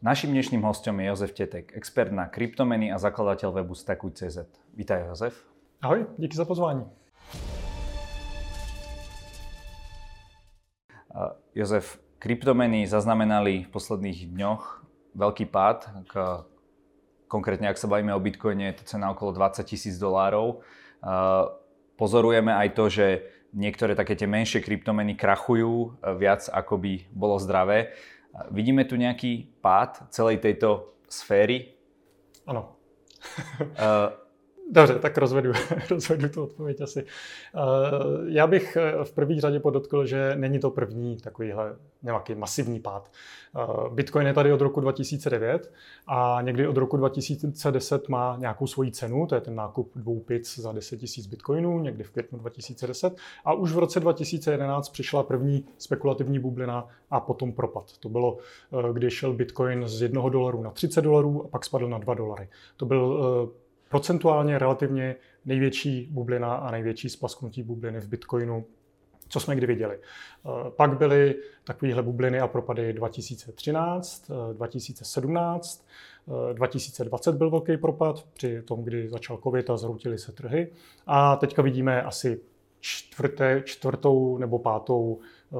Naším dnešným hostem je Jozef Tetek, expert na kryptomeny a zakladatel webu Stakuj.cz. Vítaj Jozef. Ahoj, díky za pozvání. Jozef, kryptomeny zaznamenali v posledných dňoch veľký pád. Konkrétne, ak sa bavíme o Bitcoine, je to cena okolo 20 tisíc dolárov. Pozorujeme aj to, že niektoré také tie menšie kryptomeny krachujú viac, ako by bolo zdravé. Vidíme tu nejaký pád celej tejto sféry? Ano. Dobře, tak rozvedu, rozvedu tu odpověď asi. Eh, já bych eh, v první řadě podotkl, že není to první takovýhle nějaký masivní pád. Eh, Bitcoin je tady od roku 2009 a někdy od roku 2010 má nějakou svoji cenu, to je ten nákup dvou pic za 10 000 bitcoinů, někdy v květnu 2010. A už v roce 2011 přišla první spekulativní bublina a potom propad. To bylo, když šel bitcoin z 1 dolaru na 30 dolarů a pak spadl na 2 dolary. To byl procentuálně relativně největší bublina a největší splasknutí bubliny v Bitcoinu, co jsme kdy viděli. Eh, pak byly takovéhle bubliny a propady 2013, 2017, 2020 byl velký propad při tom, kdy začal covid a zhroutily se trhy. A teďka vidíme asi čtvrté, čtvrtou nebo pátou eh,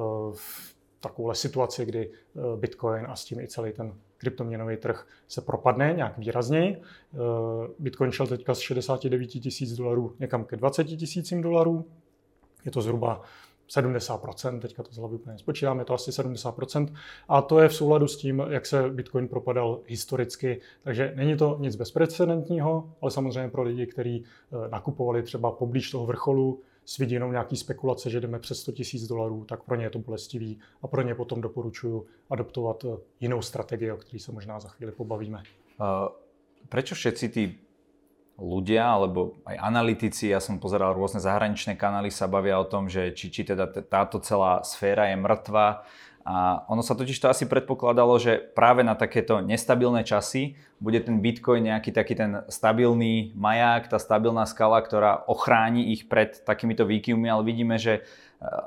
takovouhle situaci, kdy eh, Bitcoin a s tím i celý ten kryptoměnový trh se propadne nějak výrazněji. Eh, Bitcoin šel teďka z 69 tisíc dolarů někam ke 20 tisícím dolarů. Je to zhruba 70%, teďka to z hlavy úplně spočítám, je to asi 70%. A to je v souladu s tím, jak se Bitcoin propadal historicky. Takže není to nic bezprecedentního, ale samozřejmě pro lidi, kteří eh, nakupovali třeba poblíž toho vrcholu, s vidinou nějaký spekulace, že jdeme přes 100 000 dolarů, tak pro ně je to bolestivý a pro ně potom doporučuji adoptovat eh, jinou strategii, o které se možná za chvíli pobavíme. Uh, prečo všetci tí ľudia alebo aj analytici, ja som pozeral rôzne zahraničné kanály, sa bavia o tom, že či, či teda táto celá sféra je mŕtva, a ono sa totiž to asi predpokladalo, že práve na takéto nestabilné časy bude ten Bitcoin nejaký taký ten stabilný maják, tá stabilná skala, ktorá ochráni ich pred takýmito výkyvmi, ale vidíme, že e,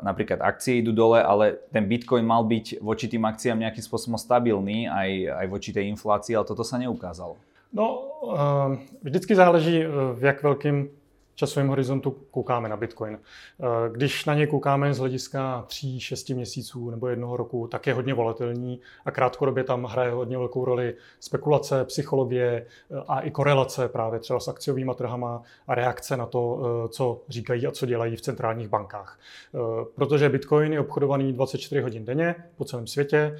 napríklad akcie idú dole, ale ten Bitcoin mal byť voči tým akciám nejakým spôsobom stabilný aj, aj voči tej inflácii, ale toto sa neukázalo. No, uh, vždycky záleží, v jak velkým časovém horizontu koukáme na Bitcoin. Eh, když na ně koukáme z hlediska 3-6 měsíců nebo jednoho roku, tak je hodně volatilní a krátkodobě tam hraje hodně velkou roli spekulace, psychologie eh, a i korelace právě třeba s akciovými trhama a reakce na to, eh, co říkají a co dělají v centrálních bankách. Protože Bitcoin je obchodovaný 24 hodin denně po celém světě,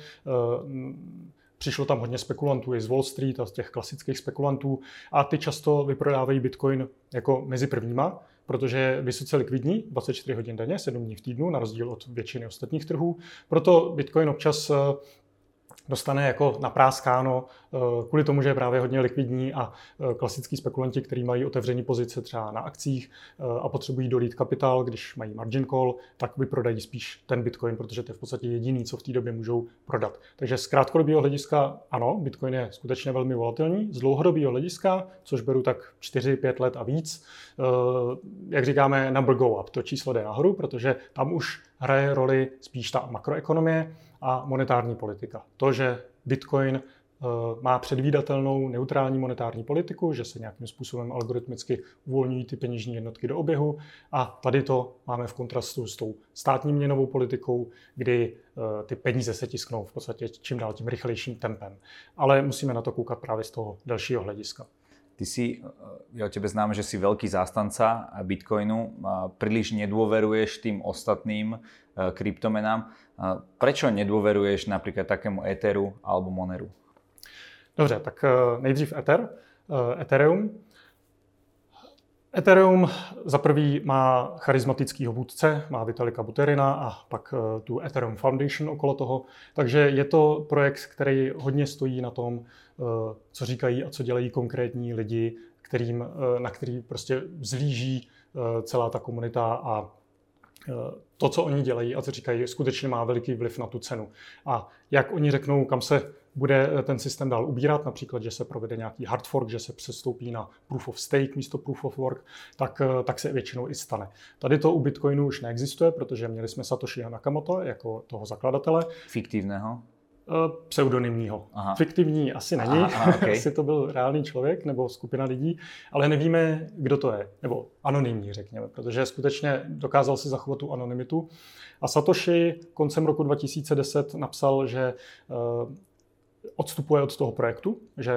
Přišlo tam hodně spekulantů i z Wall Street a z těch klasických spekulantů a ty často vyprodávají Bitcoin jako mezi prvníma, protože je vysoce likvidní, 24 hodin denně, 7 dní v týdnu, na rozdíl od většiny ostatních trhů. Proto Bitcoin občas dostane jako napráskáno eh, kvůli tomu, že je právě hodně likvidní a eh, klasický spekulanti, kteří mají otevřený pozice třeba na akcích eh, a potřebují dolít kapitál, když mají margin call, tak vyprodají spíš ten Bitcoin, protože to je v podstatě jediný, co v té době můžou prodat. Takže z krátkodobého hlediska ano, Bitcoin je skutečně velmi volatilní. Z dlouhodobého hlediska, což beru tak 4-5 let a víc, jak říkáme, number go up, to číslo jde nahoru, protože tam už hraje roli spíš ta makroekonomie, a monetární politika. To, že Bitcoin eh, má předvídatelnou neutrální monetární politiku, že se nějakým způsobem algoritmicky uvolňují ty peněžní jednotky do oběhu a tady to máme v kontrastu s tou státní měnovou politikou, kdy eh, ty peníze se tisknou v podstatě čím dál tím rychlejším tempem. Ale musíme na to koukat právě z toho dalšího hlediska. Ty si, ja o tebe znám, že si veľký zástanca Bitcoinu, príliš nedôveruješ tým ostatným kryptomenám. Prečo nedôveruješ napríklad takému Etheru alebo Moneru? Dobře, tak e, nejdřív Ether, e, Ethereum. Ethereum za prvý má charismatického vůdce, má Vitalika Buterina a pak tu Ethereum Foundation okolo toho. Takže je to projekt, který hodně stojí na tom, Eh, co říkají a co dělají konkrétní lidi, kterým, eh, na který prostě zlíží eh, celá ta komunita a to, co oni dělají a co říkají, skutečně má veliký vliv na tu cenu. A jak oni řeknou, kam se bude ten systém dál ubírat, například, že se provede nějaký hard fork, že se přestoupí na proof of stake místo proof of work, tak, tak se většinou i stane. Tady to u Bitcoinu už neexistuje, protože měli jsme Satoshiho Nakamoto jako toho zakladatele. Fiktivného? Pseudonymního. Aha. Fiktivní asi není, aha, aha, okay. asi to byl reálný člověk nebo skupina lidí, ale nevíme, kdo to je, nebo anonymní, řekněme, protože skutečně dokázal si zachovat tu anonymitu. A Satoshi koncem roku 2010 napsal, že odstupuje od toho projektu, že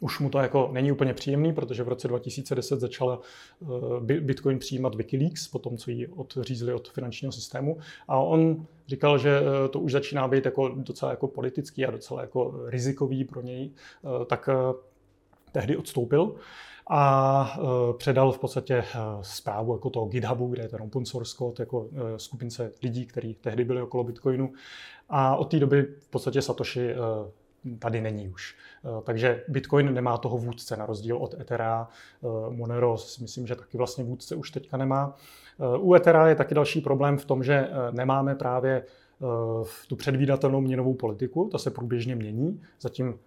už mu to jako není úplně příjemný, protože v roce 2010 začala eh, Bitcoin přijímat Wikileaks, po tom, co ji odřízli od finančního systému. A on říkal, že eh, to už začíná být jako docela jako politický a docela jako rizikový pro něj, eh, tak tehdy odstoupil a předal v podstatě zprávu jako toho GitHubu, kde je ten open source code, jako skupince lidí, kteří tehdy byli okolo Bitcoinu. A od té doby v podstatě Satoshi tady není už. Eh, takže Bitcoin nemá toho vůdce, na rozdíl od Ethera. Eh, Monero myslím, že taky vlastně vůdce už teďka nemá. Eh, u Ethera je taky další problém v tom, že nemáme právě tu předvídatelnou měnovou politiku, ta se průběžně mění. Zatím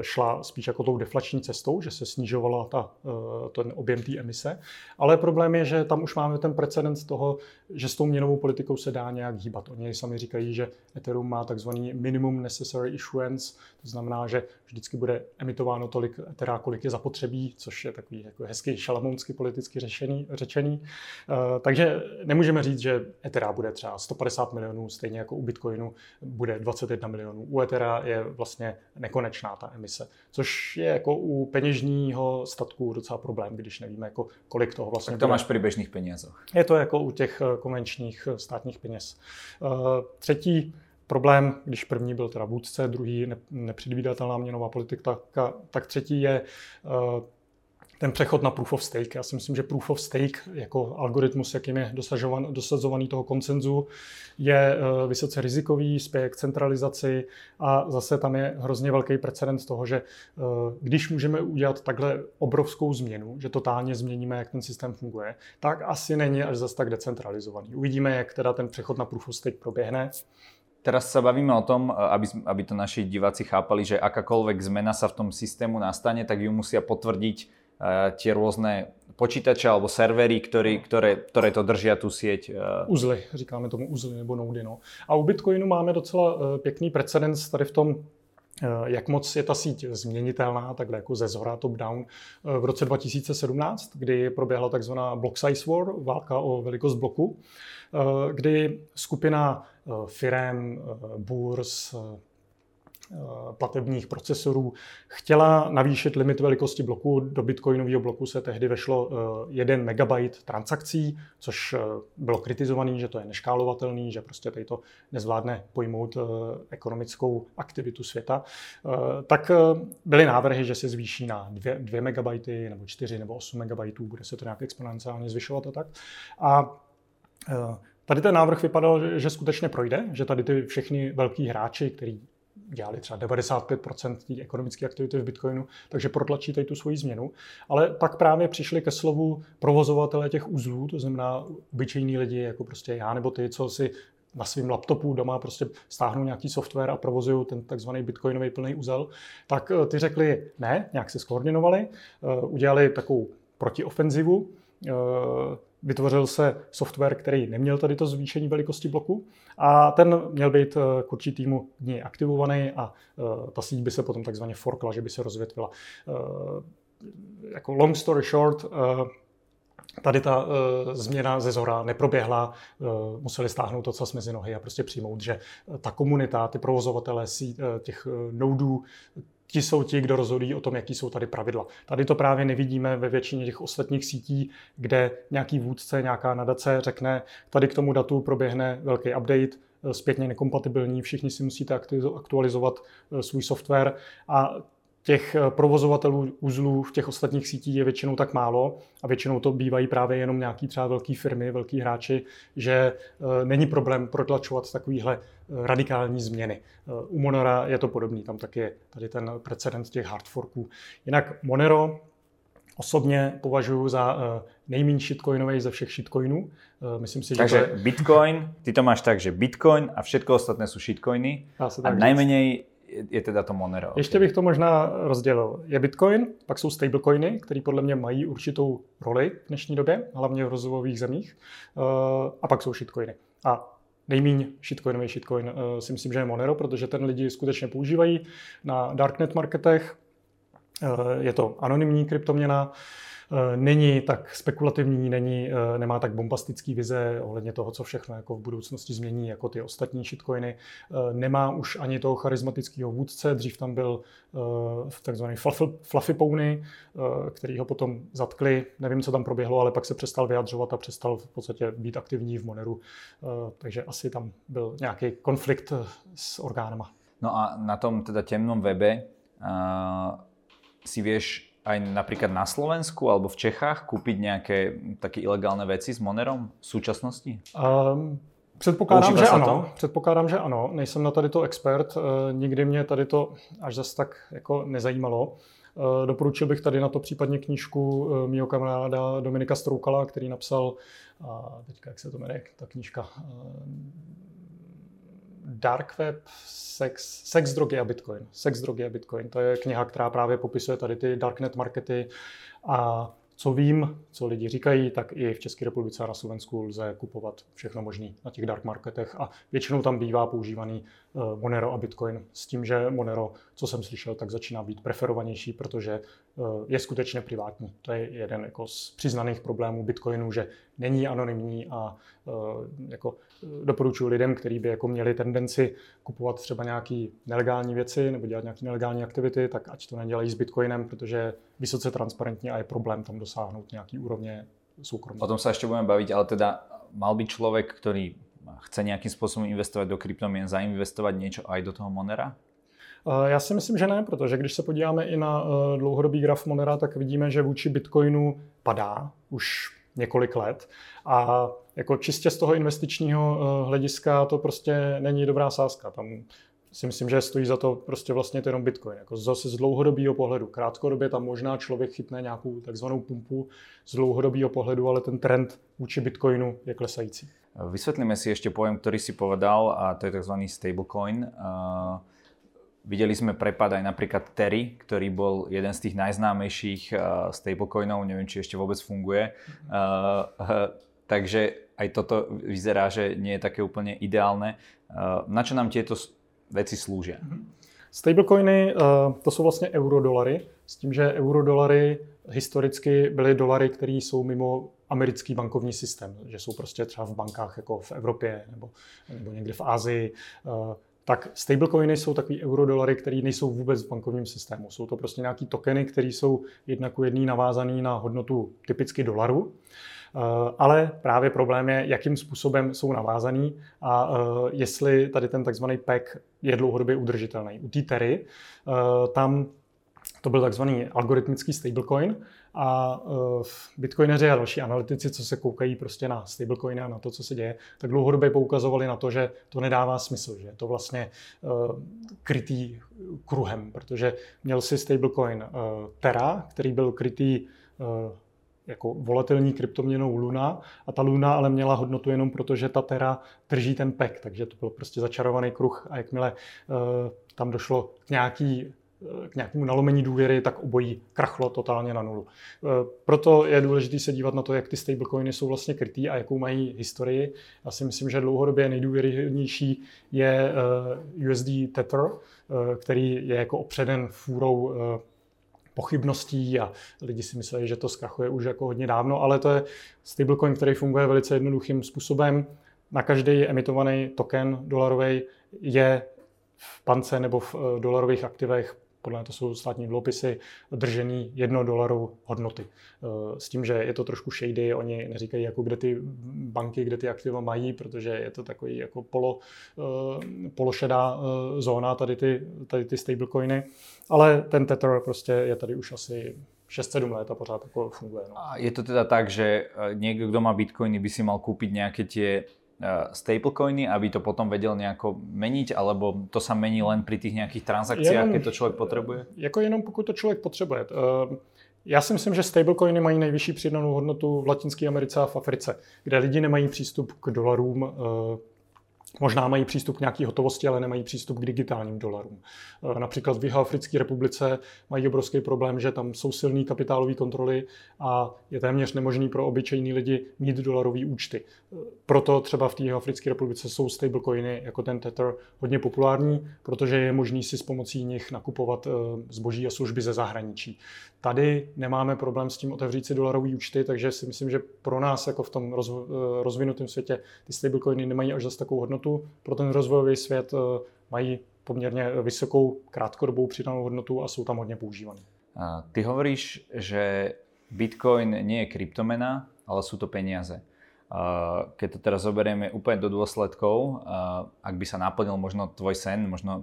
šla spíš jako tou deflační cestou, že se snižovala ta, eh, ten objem té emise. Ale problém je, že tam už máme ten precedens toho, že s tou měnovou politikou se dá nějak hýbat. Oni sami říkají, že Ethereum má takzvaný minimum necessary issuance, to znamená, že vždycky bude emitováno tolik Ethera, kolik je zapotřebí, což je takový jako hezký šalamounsky politicky řešený, řečený. Eh, takže nemůžeme říct, že Ethera bude třeba 150 milionů, stejně jako u Bitcoinu bude 21 milionů. U Ethera je vlastně nekonečná ta emise, což je jako u peněžního statku docela problém, když nevíme, jako kolik toho vlastně Tak to bude. máš při běžných penězích. Je to jako u těch eh, konvenčních eh, státních peněz. Třetí problém, když první byl teda vůdce, druhý nepředvídatelná měnová politika, tak třetí je ten přechod na proof of stake. Já si myslím, že proof of stake jako algoritmus, jakým je dosažovan, dosazovaný toho koncenzu, je eh, vysoce rizikový, spěje k centralizaci a zase tam je hrozně velký precedent toho, že eh, když můžeme udělat takhle obrovskou změnu, že totálně změníme, jak ten systém funguje, tak asi není až zase tak decentralizovaný. Uvidíme, jak teda ten přechod na proof of stake proběhne. Teraz sa bavíme o tom, eh, aby, aby to naši diváci chápali, že akákoľvek zmena sa v tom systému nastane, tak ju musia potvrdiť Eh, tie rôzne počítače alebo servery, ktorý, ktoré, ktoré to držia tu sieť. Eh. Uzly, říkáme tomu uzly nebo nody. No. A u Bitcoinu máme docela eh, pěkný precedens tady v tom, jak moc je ta síť změnitelná, takhle jako ze zhora top-down. V roce 2017, kdy proběhla takzvaná block size war, válka o velikost bloku, kdy skupina firem, burs, Eh, platebních procesorů. Chtěla navýšit limit velikosti bloku. Do bitcoinového bloku se tehdy vešlo 1 eh, megabyte transakcí, což eh, bylo kritizované, že to je neškálovatelný, že prostě tady to nezvládne pojmout ekonomickou aktivitu světa. Tak byly návrhy, že se zvýší na 2, 2 megabajty nebo 4 nebo 8 megabajtů, bude se to nějak exponenciálně zvyšovat a tak. A Tady ten návrh vypadal, že skutečně projde, že tady ty všechny velký hráči, který dělali třeba 95% té ekonomické aktivity v Bitcoinu, takže protlačí tady tu svoji změnu. Ale pak právě přišli ke slovu provozovatele těch uzlů, to znamená obyčejní lidi, jako prostě já nebo ty, co si na svém laptopu doma prostě stáhnou nějaký software a provozují ten takzvaný bitcoinový plný úzel, tak eh, ty řekli ne, nějak se skoordinovali, eh, udělali takovou protiofenzivu, eh, vytvořil se software, který neměl tady to zvýšení velikosti bloku a ten měl být eh, k určitýmu dní aktivovaný a eh, ta síť by se potom takzvaně forkla, že by se rozvětvila. Eh, jako long story short, tady ta změna ze zhora neproběhla, museli stáhnout to, co mezi nohy a prostě přijmout, že ta komunita, ty provozovatelé těch uh, noudů, ti jsou ti, kdo rozhodují o tom, jaký jsou tady pravidla. Tady to právě nevidíme ve většině těch ostatních sítí, kde nějaký vůdce, nějaká nadace řekne, tady k tomu datu proběhne velký update, eh, zpětně nekompatibilní, všichni si musíte aktualizovat eh, svůj software a těch eh, provozovatelů uzlů v těch ostatních sítích je většinou tak málo a většinou to bývají právě jenom nějaký třeba velké firmy, velký hráči, že eh, není problém protlačovat takovýhle eh, radikální změny. U Monera je to podobný, tam taky je tady ten precedent těch hard forků. Jinak Monero osobně považuji za nejméně shitcoinový ze všech shitcoinů. Myslím si, Takže že... Bitcoin, ty to máš tak, že Bitcoin a všetko ostatné jsou shitcoiny a najmenej je teda to Monero. Ještě bych to možná rozdělil. Je Bitcoin, pak jsou stablecoiny, které podle mě mají určitou roli v dnešní době, hlavně v rozvojových zemích, eh, a pak jsou shitcoiny. A nejmíň shitcoinový shitcoin si myslím, že je Monero, protože ten lidi skutečně používají na darknet marketech. Je to anonymní kryptoměna, Eh, není tak spekulativní, není, eh, nemá tak bombastický vize ohledně toho, co všechno jako v budoucnosti změní, jako ty ostatní shitcoiny. Eh, nemá už ani toho charismatického vůdce, dřív tam byl takzvaný fluffy, fluffy pony, který ho potom zatkli. Nevím, co tam proběhlo, ale pak se přestal vyjadřovat a přestal v podstatě být aktivní v Moneru. Takže asi tam byl nějaký konflikt s orgánama. No a na tom teda temnom webe uh, si vieš aj napríklad na Slovensku alebo v Čechách kúpiť nejaké také ilegálne veci s Monerom v súčasnosti? Um, Předpokládám, že ano. To? Předpokládám, že ano. Nejsem na tady to expert. E, nikdy mě tady to až zase tak jako nezajímalo. E, doporučil bych tady na to případně knížku e, mého kamaráda Dominika Stroukala, který napsal, a teďka jak se to jmenuje, ta knížka, Dark Web, sex, sex, drogy a Bitcoin. Sex, drogy a Bitcoin. To je kniha, která právě popisuje tady ty darknet markety a co vím, co lidi říkají, tak i v České republice a na Slovensku lze kupovat všechno možné na těch dark marketech a většinou tam bývá používaný uh, Monero a Bitcoin s tím, že Monero, co jsem slyšel, tak začíná být preferovanější, protože uh, je skutečně privátní. To je jeden jako z přiznaných problémů Bitcoinu, že není anonymní a uh, jako doporučuji lidem, kteří by jako měli tendenci kupovat třeba nějaké nelegální věci nebo dělat nějaké nelegální aktivity, tak ať to nedělají s Bitcoinem, protože je vysoce transparentní a je problém tam dosáhnout nějaký úrovně soukromí. O tom se ještě budeme bavit, ale teda mal by člověk, který chce nějakým způsobem investovat do kryptomien, zainvestovat něco aj do toho Monera? Já si myslím, že ne, protože když se podíváme i na eh, dlouhodobý graf Monera, tak vidíme, že vůči Bitcoinu padá už několik let. A jako čistě z toho investičního eh, hlediska to prostě není dobrá sázka. Tam si myslím, že stojí za to prostě vlastně jenom Bitcoin. Jako zase z dlouhodobého pohledu. Krátkodobě tam možná člověk chytne nějakou takzvanou pumpu z dlouhodobého pohledu, ale ten trend vůči Bitcoinu je klesající. Vysvětlíme si ještě pojem, který si povedal, a to je takzvaný stablecoin. Uh, Videli sme prepad aj napríklad Terry, ktorý bol jeden z tých najznámejších stablecoinov, neviem, či ešte vôbec funguje. Uh, uh, takže aj toto vyzerá, že nie je také úplne ideálne. Na čo nám tieto veci slúžia? Stablecoiny to jsou vlastně eurodolary, s tím, že eurodolary historicky byly dolary, které jsou mimo americký bankovní systém, že jsou prostě třeba v bankách jako v Evropě nebo, nebo někde v Ázii tak stablecoiny jsou takový eurodolary, které nejsou vůbec v bankovním systému. Jsou to prostě nějaký tokeny, které jsou jednak u jedný navázaný na hodnotu typicky dolaru. Eh, ale právě problém je, jakým způsobem jsou navázaný a eh, jestli tady ten takzvaný PEC je dlouhodobě udržitelný. U té eh, tam to byl takzvaný algoritmický stablecoin a uh, bitcoineři a další analytici, co se koukají prostě na stablecoiny a na to, co se děje, tak dlouhodobě poukazovali na to, že to nedává smysl, že je to vlastně uh, krytý kruhem, protože měl si stablecoin uh, Terra, který byl krytý uh, jako volatilní kryptoměnou Luna a ta Luna ale měla hodnotu jenom proto, že ta Terra drží ten pek, takže to byl prostě začarovaný kruh a jakmile uh, tam došlo k nějaký k nějakému nalomení důvěry, tak obojí krachlo totálně na nulu. E, proto je důležité se dívat na to, jak ty stablecoiny jsou vlastně krytý a jakou mají historii. Já si myslím, že dlouhodobě nejdůvěryhodnější je e, USD Tether, který je jako opředen fůrou pochybností a lidi si mysleli, že to zkrachuje už jako hodně dávno, ale to je stablecoin, který funguje velice jednoduchým způsobem. Na každý emitovaný token dolarový je v pance nebo v dolarových aktivech podle to jsou státní dluhopisy, držený jedno dolaru hodnoty. Eh, s tím, že je to trošku shady, oni neříkají, jako kde ty banky, kde ty aktiva mají, protože je to takový jako polo, eh, pološedá eh, zóna, tady ty, tady ty stablecoiny. Ale ten Tether prostě je tady už asi 6-7 let a pořád jako funguje. No. A je to teda tak, že někdo, kdo má bitcoiny, by si mal koupit nějaké tie stablecoiny, aby to potom vedel nejako meniť, alebo to sa mení len pri tých nejakých transakciách, keď to člověk potřebuje? Jako jenom pokud to člověk potřebuje. Eh, já si myslím, že stablecoiny mají nejvyšší přidanou hodnotu v Latinské Americe a v Africe, kde lidi nemají přístup k dolarům, eh, Možná mají přístup k nějaké hotovosti, ale nemají přístup k digitálním dolarům. Eh, například v Jihoafrické republice mají obrovský problém, že tam jsou silné kapitálové kontroly a je téměř nemožný pro obyčejní lidi mít dolarové účty. Eh, proto třeba v Jihoafrické republice jsou stablecoiny jako ten Tether hodně populární, protože je možný si s pomocí nich nakupovat eh, zboží a služby ze zahraničí. Tady nemáme problém s tím otevřít si dolarové účty, takže si myslím, že pro nás jako v tom rozvinutém světě ty stablecoiny nemají až zase takovou hodnotu hodnotu pro ten rozvojový svět, eh, mají poměrně vysokou krátkodobou přidanou hodnotu a jsou tam hodně používané. Ty hovoríš, že Bitcoin nie je kryptomena, ale sú to peniaze. Keď to teraz zoberieme úplne do dôsledkov, ak by sa naplnil možno tvoj sen, možno,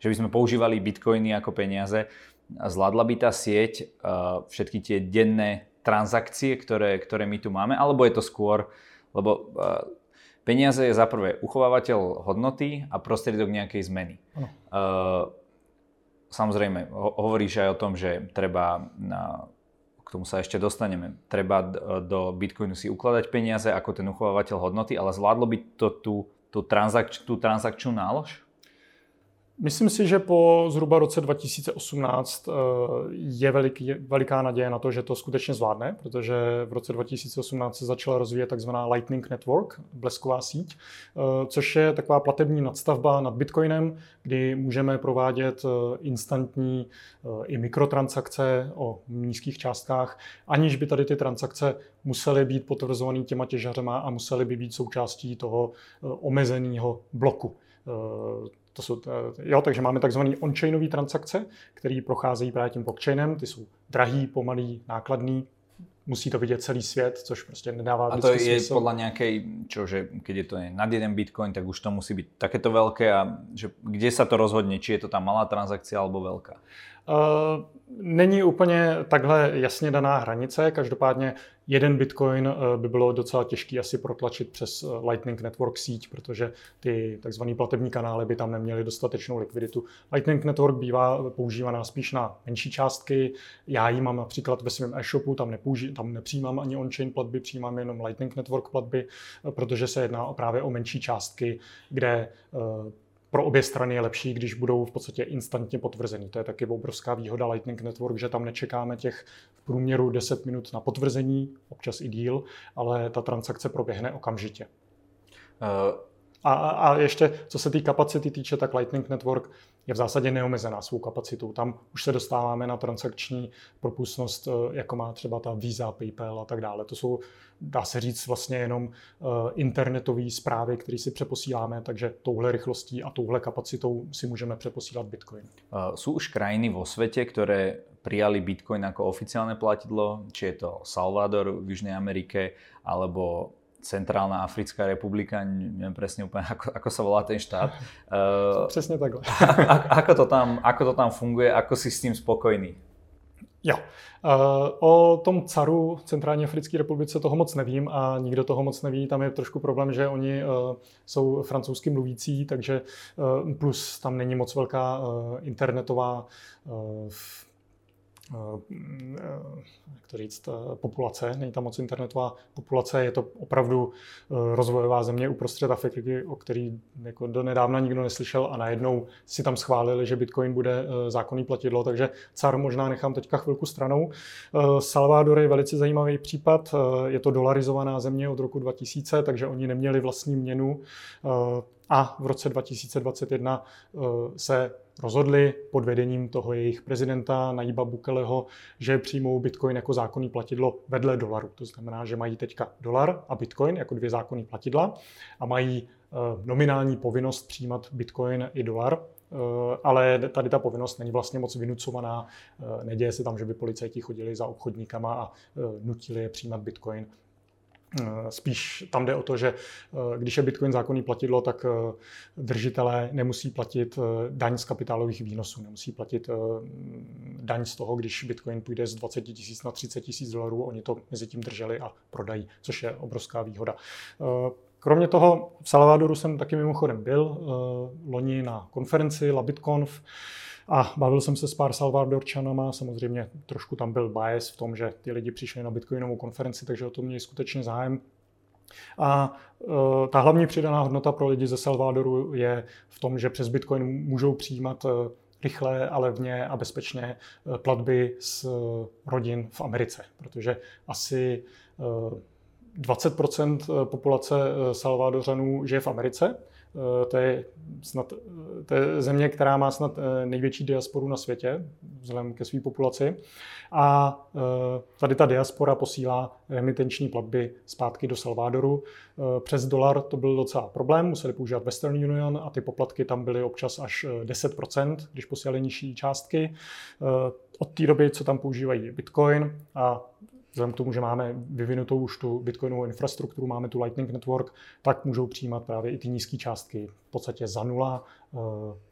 že by sme používali bitcoiny ako peniaze, zvládla by tá sieť všetky tie denné transakcie, ktoré, ktoré my tu máme, alebo je to skôr, lebo Peniaze je za prvé uchovávateľ hodnoty a prostriedok nejakej zmeny. Uh, samozrejme, ho- hovoríš aj o tom, že treba, na, k tomu sa ešte dostaneme, treba do Bitcoinu si ukladať peniaze ako ten uchovávateľ hodnoty, ale zvládlo by to tú, tú, transakč, tú transakčnú nálož? Myslím si, že po zhruba roce 2018 eh, je veliký, veliká naděje na to, že to skutečně zvládne, protože v roce 2018 se začala rozvíjet takzvaná Lightning Network, blesková síť, eh, což je taková platební nadstavba nad Bitcoinem, kdy můžeme provádět eh, instantní i mikrotransakce o nízkých částkách, aniž by tady ty transakce musely být potvrzovaný těma těžařema a musely by být součástí toho omezeného bloku to jsou, eh, jo, takže máme takzvané on-chainové transakce, které procházejí právě tím blockchainem. Ty jsou drahý, pomalý, nákladný, musí to vidět celý svět, což prostě nedává A to je smysl. podľa nejakej, čo, že keď je to nad jeden bitcoin, tak už to musí být takéto veľké a že kde sa to rozhodne, či je to tam malá transakcia alebo veľká? Uh, není úplně takhle jasně daná hranice, každopádně jeden bitcoin uh, by bylo docela těžký asi protlačit přes uh, Lightning Network síť, protože ty takzvané platební kanály by tam neměly dostatečnou likviditu. Lightning Network bývá používaná spíš na menší částky. Já ji mám například ve svém e-shopu, tam, nepouži- tam nepřijímám ani on-chain platby, přijímám jenom Lightning Network platby, protože se jedná právě o menší částky, kde pro obě strany je lepší, když budou v podstatě instantně potvrzený. To je taky obrovská výhoda Lightning Network, že tam nečekáme těch v průměru 10 minut na potvrzení, občas i díl, ale ta transakce proběhne okamžitě. Uh, a, a ještě, co se té kapacity týče, tak Lightning Network je v zásadě neomezená svou kapacitou. Tam už se dostáváme na transakční propustnost, eh, jako má třeba ta Visa, PayPal a tak dále. To jsou, dá se říct, vlastně jenom eh, internetové zprávy, které si přeposíláme, takže touhle rychlostí a touhle kapacitou si můžeme přeposílat Bitcoin. Uh, sú už krajiny vo svete, ktoré prijali Bitcoin ako oficiálne platidlo, či je to Salvador v Južnej Amerike, alebo Centrálna Africká republika, neviem presne úplne, ako, ako sa volá ten štát. Uh, Přesně takhle. ako, to tam, ako to tam funguje, ako si s tím spokojný? Jo. Uh, o tom caru Centrální Africké republice toho moc nevím a nikdo toho moc neví. Tam je trošku problém, že oni uh, jsou francouzsky mluvící, takže plus tam není moc velká internetová Eh, jak to říct, eh, populace, není tam moc internetová populace, je to opravdu eh, rozvojová země uprostřed Afriky, o který jako do nedávna nikdo neslyšel a najednou si tam schválili, že Bitcoin bude zákonný platidlo, takže car možná nechám teďka chvilku stranou. Salvador je velice zajímavý případ, je to dolarizovaná země od roku 2000, takže oni neměli vlastní měnu a v roce 2021 se rozhodli pod vedením toho jejich prezidenta Najíba Bukeleho, že přijmou Bitcoin jako zákonný platidlo vedle dolaru. To znamená, že mají teďka dolar a Bitcoin jako dvě zákonný platidla a mají eh, nominální povinnost přijímat Bitcoin i dolar, eh, ale tady ta povinnost není vlastně moc vynucovaná. Eh, neděje se tam, že by policajti chodili za obchodníkama a nutili je přijímat Bitcoin Eh, spíš tam jde o to, že eh, když je Bitcoin zákonný platidlo, tak eh, držitelé nemusí platit daň z kapitálových výnosů, nemusí platit daň z toho, když Bitcoin půjde z 20 tisíc na 30 tisíc dolarů, oni to mezi tím drželi a prodají, což je obrovská výhoda. Kromě toho v Salvadoru jsem taky mimochodem byl loni na konferenci LabitConf, a bavil jsem se s pár Salvadorčanama, samozřejmě trošku tam byl bias v tom, že ty lidi přišli na Bitcoinovou konferenci, takže o to měli skutečně zájem. A ta hlavní přidaná hodnota pro lidi ze Salvadoru je v tom, že přes Bitcoin můžou přijímat rychle a levně a bezpečně platby z rodin v Americe, protože asi 20% populace Salvadořanů žije v Americe to je, snad, eh, to je země, která má snad eh, největší diasporu na světě, vzhledem ke své populaci. A tady ta diaspora posílá remitenční platby zpátky do Salvadoru. Přes dolar to byl docela problém, museli používat Western Union a ty poplatky tam byly občas až 10%, když posílali nižší částky. Od té doby, co tam používají Bitcoin a vzhledem k tomu, že máme vyvinutou už tu bitcoinovou infrastrukturu, máme tu Lightning Network, tak můžou přijímat právě i ty nízké částky v podstatě za nula, eh,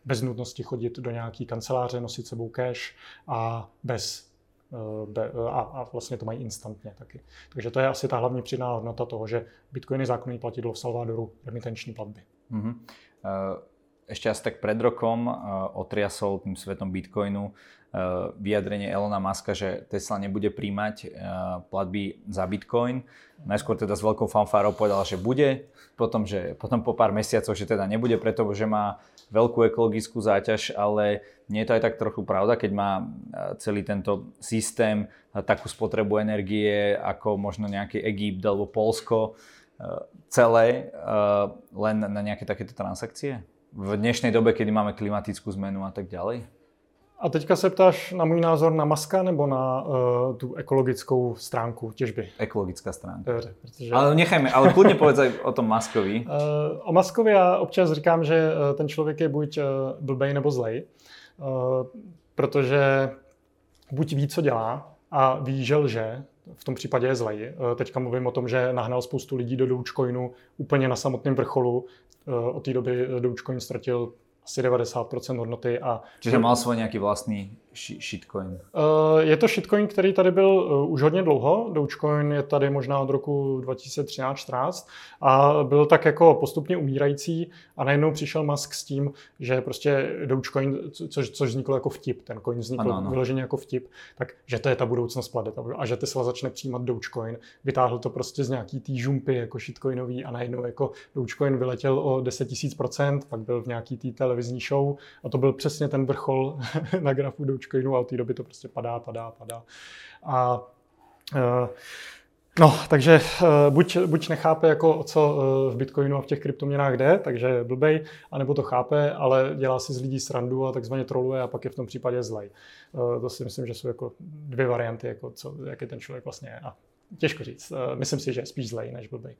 bez nutnosti chodit do nějaký kanceláře, nosit sebou cash a bez eh, a, vlastně to mají instantně taky. Takže to je asi ta hlavní přidaná hodnota toho, že Bitcoin je zákonný platidlo v Salvadoru, remitenční platby. Mm-hmm. Ešte asi tak pred rokom otriasol tým svetom Bitcoinu vyjadrenie Elona Muska, že Tesla nebude príjmať eh, platby za Bitcoin. Najskôr teda s veľkou fanfárou povedal, že bude, potom, že, potom po pár mesiacoch, že teda nebude, pretože má veľkú ekologickú záťaž, ale nie je to aj tak trochu pravda, keď má eh, celý tento systém takú spotrebu energie ako možno nejaký Egypt alebo Polsko celé len na nejaké takéto transakcie? V dnešnej dobe, kedy máme klimatickú zmenu a tak ďalej? A teďka se ptáš na můj názor na Maska nebo na uh, tu ekologickou stránku těžby? Ekologická stránka. Dobře, protože... Ale nechajme, ale klidně povedz o tom Maskovi. Uh, o Maskovi já občas říkám, že uh, ten člověk je buď uh, blbej nebo zlej, uh, protože buď ví, co dělá a ví, že lže, v tom případě je zlej. Teďka mluvím o tom, že nahnal spoustu lidí do Dogecoinu úplně na samotném vrcholu. Od té doby Dogecoin ztratil asi 90% hodnoty. A Čiže mal svůj nějaký vlastní shitcoin? Eh, je to shitcoin, který tady byl eh, už hodně dlouho. Dogecoin je tady možná od roku 2013-14 a byl tak jako postupně umírající a najednou přišel Musk s tím, že prostě Dogecoin, což, což vzniklo jako vtip, ten coin vznikl ano, ano. vyloženě jako vtip, tak že to je ta budoucnost planet a že Tesla začne přijímat Dogecoin. Vytáhl to prostě z nějaký tý žumpy jako shitcoinový a najednou jako Dogecoin vyletěl o 10 000%, pak byl v nějaký tý televizní show a to byl přesně ten vrchol na grafu Dogecoin Dogecoinu a od té doby to prostě padá, padá, padá. A uh, No, takže uh, buď, buď nechápe, jako o co uh, v Bitcoinu a v těch kryptoměnách jde, takže je blbej, anebo to chápe, ale dělá si z lidí srandu a takzvaně troluje a pak je v tom případě zlej. Uh, to si myslím, že jsou jako dvě varianty, jako co, jaký ten člověk vlastně je. A těžko říct. Myslím si, že je spíš zlej než blbej.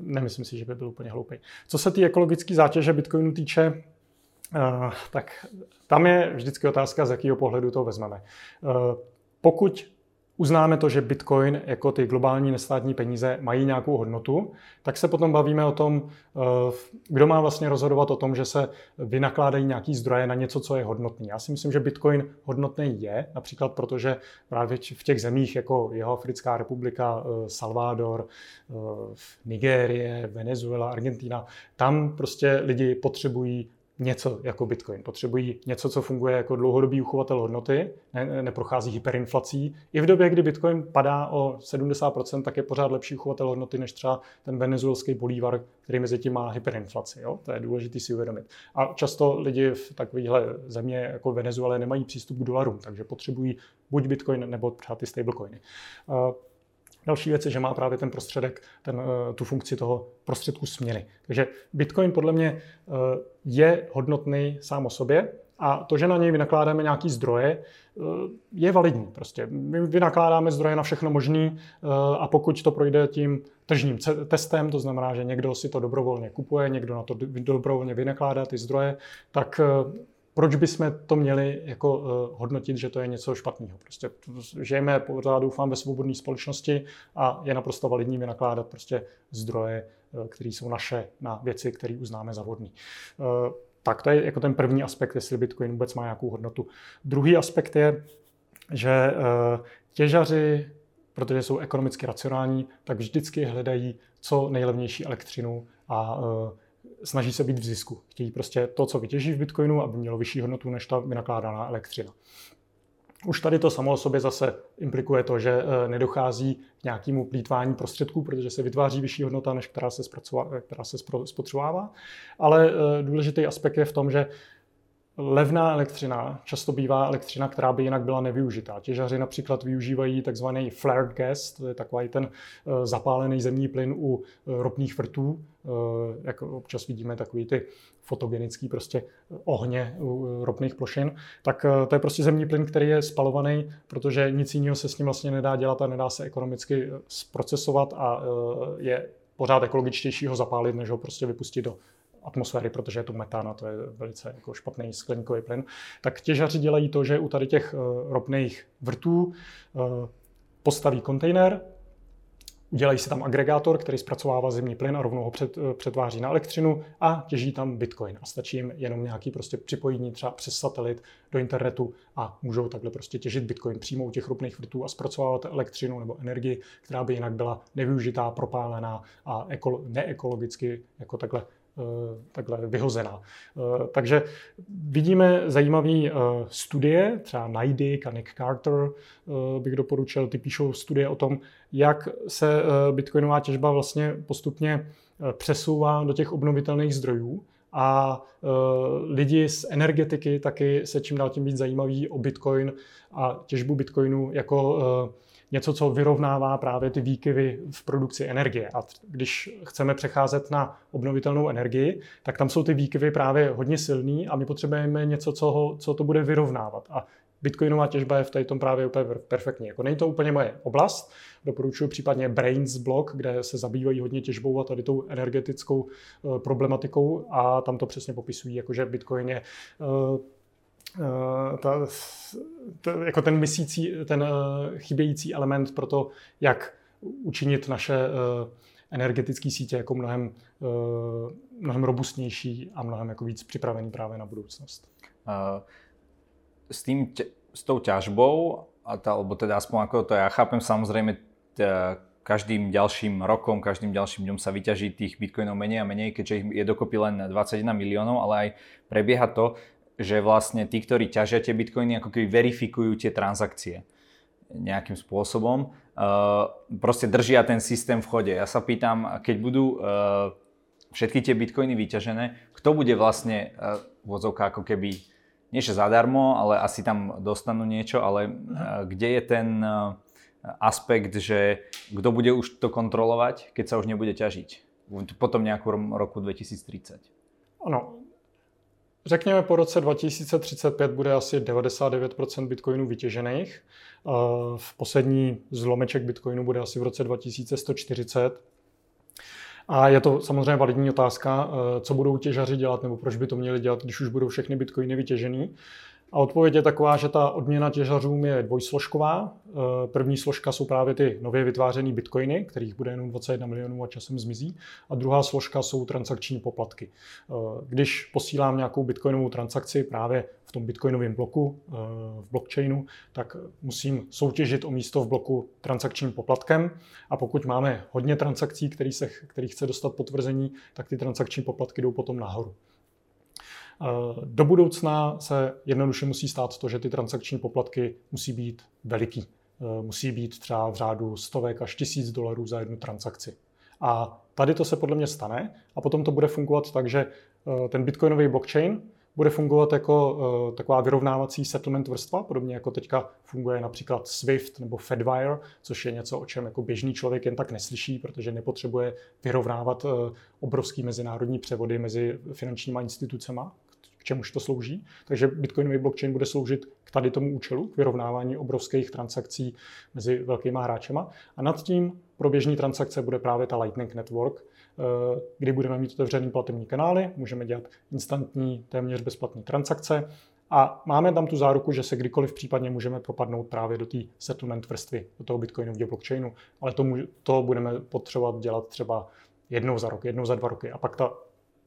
Nemyslím si, že by byl úplně hloupý. Co se té ekologické zátěže Bitcoinu týče, Uh, tak tam je vždycky otázka, z jakého pohledu to vezmeme. Uh, pokud uznáme to, že Bitcoin jako ty globální nestátní peníze mají nějakou hodnotu, tak se potom bavíme o tom, uh, kdo má vlastně rozhodovat o tom, že se vynakládají nějaký zdroje na něco, co je hodnotný. Já si myslím, že Bitcoin hodnotný je, například protože právě v těch zemích jako Jihoafrická republika, Salvador, Nigérie, Venezuela, Argentina, tam prostě lidi potřebují něco jako Bitcoin. Potřebují něco, co funguje jako dlouhodobý uchovatel hodnoty, ne, neprochází hyperinflací. I v době, kdy Bitcoin padá o 70%, tak je pořád lepší uchovatel hodnoty než třeba ten venezuelský bolívar, který mezi tím má hyperinflaci. Jo? To je důležité si uvědomit. A často lidi v takovéhle země jako Venezuele nemají přístup k dolarům, takže potřebují buď Bitcoin nebo třeba ty stablecoiny. Další věc je, že má právě ten prostředek, ten, eh, tu funkci toho prostředku směny. Takže Bitcoin podle mě eh, je hodnotný sám o sobě a to, že na něj vynakládáme nějaký zdroje, eh, je validní. Prostě my vynakládáme zdroje na všechno možný a pokud to projde tím tržním testem, to znamená, že někdo si to dobrovolně kupuje, někdo na to dobrovolně vynakládá ty zdroje, tak proč bychom to měli jako uh, hodnotit, že to je něco špatného. Prostě žijeme pořád, doufám, ve svobodné společnosti a je naprosto validní vynakládat prostě zdroje, uh, které jsou naše na věci, které uznáme za vhodné. Uh, tak to je jako ten první aspekt, jestli Bitcoin vůbec má nějakou hodnotu. Druhý aspekt je, že těžaři, protože jsou ekonomicky racionální, tak vždycky hledají co nejlevnější elektřinu a snaží se být v zisku. Chtějí prostě to, co vytěží v Bitcoinu, aby mělo vyšší hodnotu než ta vynakládaná elektřina. Už tady to samo o sobě zase implikuje to, že nedochází k nějakému plítvání prostředků, protože se vytváří vyšší hodnota, než která se, která se spotřebovává. Ale důležitý aspekt je v tom, že Levná elektřina často bývá elektřina, která by jinak byla nevyužitá. Těžaři například využívají takzvaný flared gas, to je takový ten eh, zapálený zemní plyn u eh, ropných vrtů, eh, jak občas vidíme takový ty fotogenický prostě ohně u ropných plošin, tak to je prostě zemní plyn, který je spalovaný, protože nic jiného se s ním vlastně nedá dělat a nedá se ekonomicky zprocesovat a je pořád ekologičtější ho zapálit, než ho prostě vypustit do atmosféry, protože je tu metán a to je velice jako špatný skleníkový plyn, tak těžaři dělají to, že u tady těch uh, ropných vrtů uh, postaví kontejner, udělají si tam agregátor, který zpracovává zemní plyn a rovnou ho před, uh, přetváří na elektřinu a těží tam bitcoin. A stačí jim jenom nějaký prostě připojení třeba přes satelit do internetu a můžou takhle prostě těžit bitcoin přímo u těch ropných vrtů a zpracovávat elektřinu nebo energii, která by jinak byla nevyužitá, propálená a ekolo- neekologicky jako takhle Eh, takhle vyhozená. Eh, takže vidíme zajímavé eh, studie, třeba Neidig a Nick Carter bych doporučil, ty píšou studie o tom, jak se bitcoinová těžba vlastně postupně přesouvá do těch obnovitelných zdrojů a lidi z energetiky taky se čím dál tím víc zajímaví o bitcoin a těžbu bitcoinu jako něco, co vyrovnává právě ty výkyvy v produkci energie. A když chceme přecházet na obnovitelnou energii, tak tam jsou ty výkyvy právě hodně silný a my potřebujeme něco, co, ho, co to bude vyrovnávat. A Bitcoinová těžba je v tom právě úplně perfektní. Jako není to úplně moje oblast, doporučuji případně Brains blog, kde se zabývají hodně těžbou a tady tou energetickou uh, problematikou a tam to přesně popisují, jako že Bitcoin je Eh, ta, ta, jako ten misící, ten uh, chybějící element pro to, jak učinit naše uh, energetické sítě jako mnohem, mnohem robustnější a mnohem jako víc připravený právě na budoucnost. S, tým, s tou ťažbou, a ta, alebo teda aspoň ako to ja chápem, samozrejme každým ďalším rokom, každým ďalším dňom sa vyťaží tých bitcoinov menej a menej, keďže ich je dokopy len 21 miliónov, ale aj prebieha to, že vlastne tí, ktorí ťažia tie bitcoiny, ako keby verifikujú tie transakcie nejakým spôsobom. Uh, proste držia ten systém v chode. Ja sa pýtam, keď budú uh, všetky tie bitcoiny vyťažené, kto bude vlastne uh, vozovka ako keby, nie že zadarmo, ale asi tam dostanú niečo, ale uh, kde je ten uh, aspekt, že kto bude už to kontrolovať, keď sa už nebude ťažiť? Potom nejakú roku 2030. Ano, Řekněme, po roce 2035 bude asi 99% bitcoinů vytěžených. V poslední zlomeček bitcoinu bude asi v roce 2140. A je to samozřejmě validní otázka, co budou těžaři dělat, nebo proč by to měli dělat, když už budou všechny bitcoiny vytěžený. A odpověď je taková, že ta odměna těžařům je dvojsložková. Eh, první složka jsou právě ty nově vytvářené bitcoiny, kterých bude jenom 21 milionů a časem zmizí. A druhá složka jsou transakční poplatky. Eh, když posílám nějakou bitcoinovou transakci právě v tom bitcoinovém bloku, eh, v blockchainu, tak musím soutěžit o místo v bloku transakčním poplatkem. A pokud máme hodně transakcí, který, se, který chce dostat potvrzení, tak ty transakční poplatky jdou potom nahoru. Eh, do budoucna se jednoduše musí stát to, že ty transakční poplatky musí být veliký. Eh, musí být třeba v řádu stovek až tisíc dolarů za jednu transakci. A tady to se podle mě stane a potom to bude fungovat tak, že eh, ten bitcoinový blockchain bude fungovat jako taková vyrovnávací settlement vrstva, podobně jako teďka funguje například SWIFT nebo Fedwire, což je něco, o čem jako běžný člověk jen tak neslyší, protože nepotřebuje vyrovnávat obrovský mezinárodní převody mezi finančníma institucemi, k čemuž to slouží. Takže bitcoinový blockchain bude sloužit k tady tomu účelu, k vyrovnávání obrovských transakcí mezi velkýma hráčema. A nad tím pro běžné transakce bude právě ta Lightning Network, eh, kdy budeme mít otevřený platební kanály, můžeme dělat instantní, téměř bezplatné transakce a máme tam tu záruku, že se kdykoliv případně můžeme propadnout právě do té settlement vrstvy, do toho bitcoinového blockchainu, ale to, to budeme potřebovat dělat třeba jednou za rok, jednou za dva roky a pak ta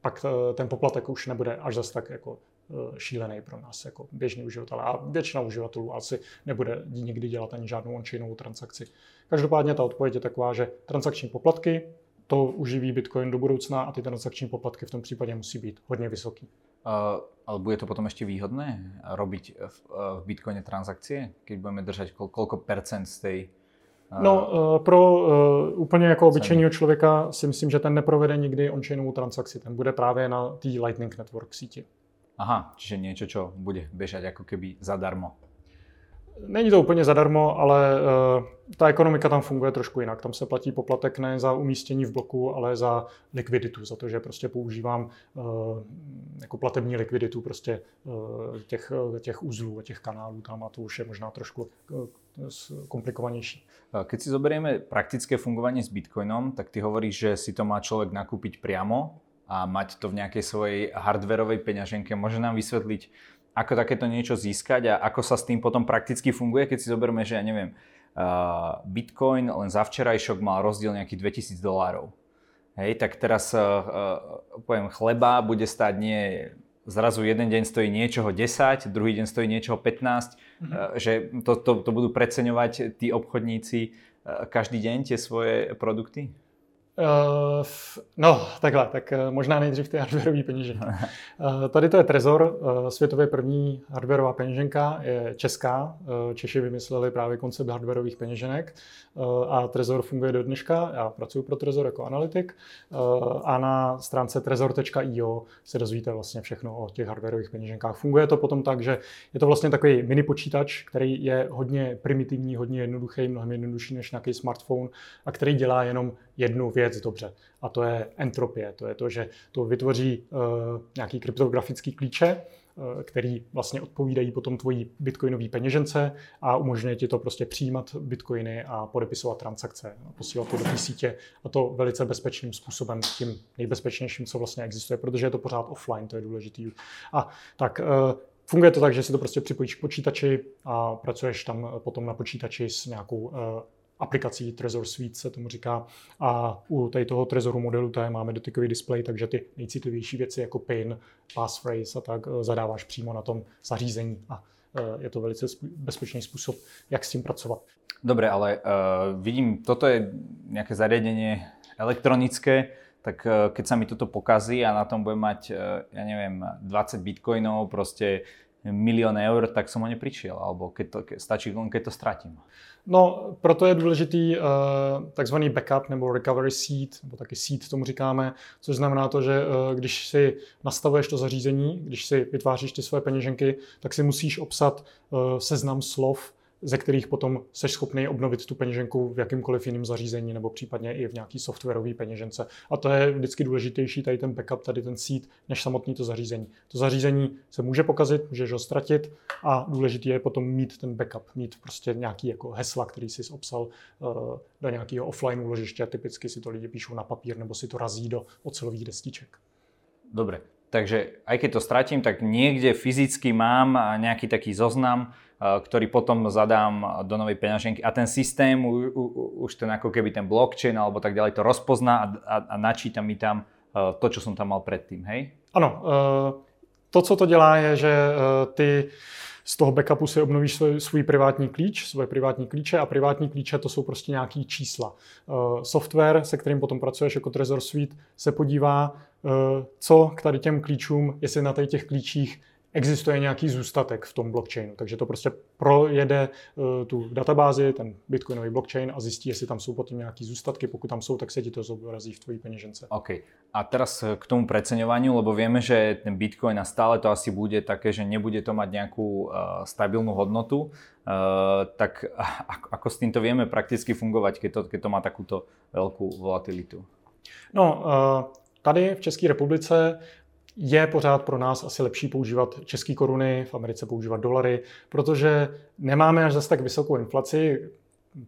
pak eh, ten poplatek už nebude až zas tak jako eh, šílený pro nás jako běžní uživatelé. A většina uživatelů asi nebude nikdy dělat ani žádnou on transakci. Každopádně ta odpověď je taková, že transakční poplatky to uživí Bitcoin do budoucna a ty transakční poplatky v tom případě musí být hodně vysoký. Uh, ale bude to potom ešte výhodné robiť v, v Bitcoine transakcie, keď budeme držať kol, koľko percent z tej No, pro uh, úplně jako obyčejného člověka si myslím, že ten neprovede nikdy on-chainovou transakci. Ten bude právě na té Lightning Network síti. Aha, čiže niečo, čo bude bežať ako keby zadarmo. Není to úplně zadarmo, ale uh, ta ekonomika tam funguje trošku jinak. Tam se platí poplatek ne za umístění v bloku, ale za likviditu, za to, že prostě používám uh, jako platební likviditu prostě uh, těch, těch uzlů a těch kanálů tam a to už je možná trošku komplikovanější. Keď si zoberieme praktické fungovanie s Bitcoinom, tak ty hovoríš, že si to má človek nakúpiť priamo a mať to v nejakej svojej hardverovej peňaženke. Môže nám vysvetliť, ako takéto niečo získať a ako sa s tým potom prakticky funguje, keď si zoberme, že ja neviem, uh, Bitcoin len za včerajšok mal rozdiel nejakých 2000 dolárov. Hej, tak teraz uh, uh, poviem, chleba bude stáť nie zrazu jeden deň stojí niečoho 10, druhý deň stojí niečoho 15, mm-hmm. že to, to, to budú preceňovať tí obchodníci každý deň tie svoje produkty? Uh, no, takhle, tak uh, možná nejdřív ty hardwareové peněženky. Uh, tady to je Trezor, uh, světově první hardwareová peněženka, je česká. Češi vymysleli právě koncept hardwareových peněženek a Trezor funguje do dneška. Já pracuji pro Trezor jako analytik uh, a na stránce trezor.io se dozvíte vlastně všechno o těch hardwareových peněženkách. Funguje to potom tak, že je to vlastně takový mini počítač, který je hodně primitivní, hodně jednoduchý, mnohem jednodušší než nějaký smartphone a který dělá jenom jednu věc dobře. A to je entropie. To je to, že to vytvoří uh, nějaký kryptografický klíče, který vlastně odpovídají potom tvojí bitcoinové peněžence a umožňuje ti to prostě přijímat bitcoiny a podepisovat transakce a posílat to do té sítě a to velice bezpečným způsobem, tím nejbezpečnějším, co vlastně existuje, protože je to pořád offline, to je důležitý. A tak uh, Funguje to tak, že si to prostě připojíš k počítači a pracuješ tam potom na počítači s nějakou aplikací Trezor Suite se tomu říká. A u tady toho Trezoru modelu tady máme dotykový displej, takže ty nejcitlivější věci jako PIN, passphrase a tak eh, zadáváš přímo na tom zařízení a eh, je to velice bezpečný způsob, jak s tím pracovat. Dobre, ale uh, vidím, toto je nejaké zariadenie elektronické, tak uh, keď sa mi toto pokazí a na tom budem mať, uh, ja neviem, 20 bitcoinov, proste milión eur, tak som ho neprišiel, alebo keď to, ke, stačí keď to stratím. No, proto je důležitý uh, takzvaný backup nebo recovery seed, nebo taky seed tomu říkáme, což znamená to, že uh, když si nastavuješ to zařízení, když si vytváříš ty svoje peněženky, tak si musíš obsat uh, seznam slov, ze kterých potom jsi schopný obnovit tu peněženku v jakýmkoliv jiném zařízení nebo případně i v nějaký softwarové peněžence. A to je vždycky důležitější, tady ten backup, tady ten seed, než samotný to zařízení. To zařízení se může pokazit, můžeš ho ztratit a důležité je potom mít ten backup, mít prostě nějaký jako hesla, který jsi obsal uh, do nějakého offline úložiště. Typicky si to lidi píšou na papír nebo si to razí do ocelových destiček. Dobre, takže aj keď to stratím, tak niekde fyzicky mám nejaký taký zoznam Eh, ktorý potom zadám do novej peňaženky a ten systém, už ten ako keby ten blockchain alebo tak ďalej to rozpozná a, a, a načíta mi tam eh, to, čo som tam mal predtým, hej? Ano, eh, to, co to dělá, je, že ty z toho backupu si obnovíš svůj, svůj privátní klíč, svoje privátní klíče a privátní klíče to jsou prostě nějaký čísla. Software, se kterým potom pracuješ jako Trezor Suite, se podívá, co k tady těm klíčům, jestli na těch klíčích existuje nějaký zůstatek v tom blockchainu. Takže to prostě projede uh, tu databázi, ten bitcoinový blockchain a zjistí, jestli tam jsou potom nějaký zůstatky. Pokud tam jsou, tak se ti to zobrazí v tvojí peněžence. OK. A teraz k tomu preceňovaniu, lebo vieme, že ten bitcoin a stále to asi bude také, že nebude to mať nejakú uh, stabilnú hodnotu. Uh, tak ako, s týmto vieme prakticky fungovať, keď to, keď to má takúto veľkú volatilitu? No, uh, tady v České republice je pořád pro nás asi lepší používat české koruny, v Americe používat dolary, protože nemáme až zase tak vysokou inflaci.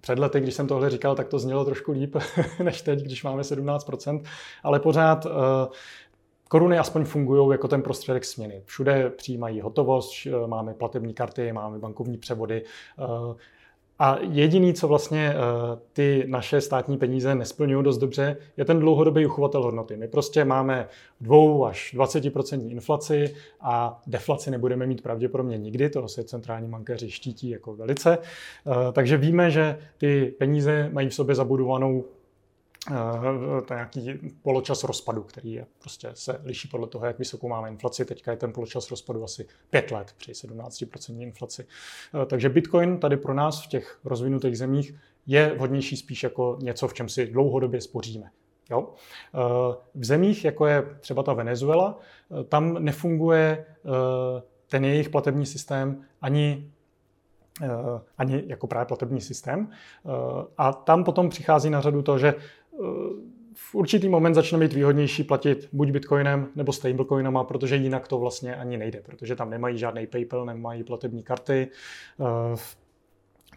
Před lety, když jsem tohle říkal, tak to znělo trošku líp než teď, když máme 17%, ale pořád uh, koruny aspoň fungují jako ten prostředek směny. Všude přijímají hotovost, eh, máme platební karty, máme bankovní převody. A jediný, co vlastně uh, ty naše státní peníze nesplňují dost dobře, je ten dlouhodobý uchovatel hodnoty. My prostě máme 2 až 20% inflaci a deflaci nebudeme mít pravděpodobně nikdy, toho se centrální bankéři štítí jako velice. Uh, takže víme, že ty peníze mají v sobě zabudovanou nějaký poločas rozpadu, který je, prostě se liší podle toho, jak vysokou máme inflaci. Teďka je ten poločas rozpadu asi 5 let při 17% inflaci. Takže Bitcoin tady pro nás v těch rozvinutých zemích je vhodnější spíš jako něco, v čem si dlouhodobě spoříme. Jo? V zemích, jako je třeba ta Venezuela, tam nefunguje ten jejich platební systém ani ani jako právě platební systém. A tam potom přichází na řadu to, že v určitý moment začne být výhodnější platit buď bitcoinem nebo stablecoinama, protože jinak to vlastně ani nejde, protože tam nemají žádný PayPal, nemají platební karty,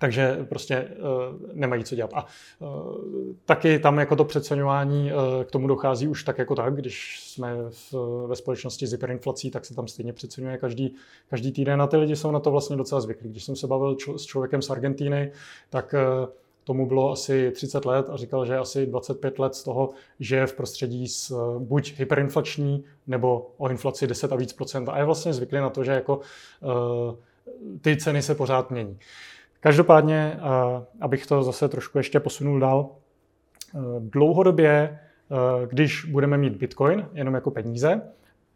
takže prostě uh, nemají co dělat. A taky tam jako to přeceňování k tomu dochází už tak jako tak, když jsme ve společnosti s hyperinflací, tak se tam stejně přeceňuje každý, každý týden a ty lidi jsou na to vlastně docela zvyklí. Když jsem se bavil s člověkem z Argentíny, tak tomu bylo asi 30 let a říkal, že asi 25 let z toho žije v prostředí s buď hyperinflační nebo o inflaci 10 a víc procent a je vlastně zvyklý na to, že jako uh, ty ceny se pořád mění. Každopádně, uh, abych to zase trošku ještě posunul dál, uh, dlouhodobě, když budeme mít Bitcoin jenom jako peníze,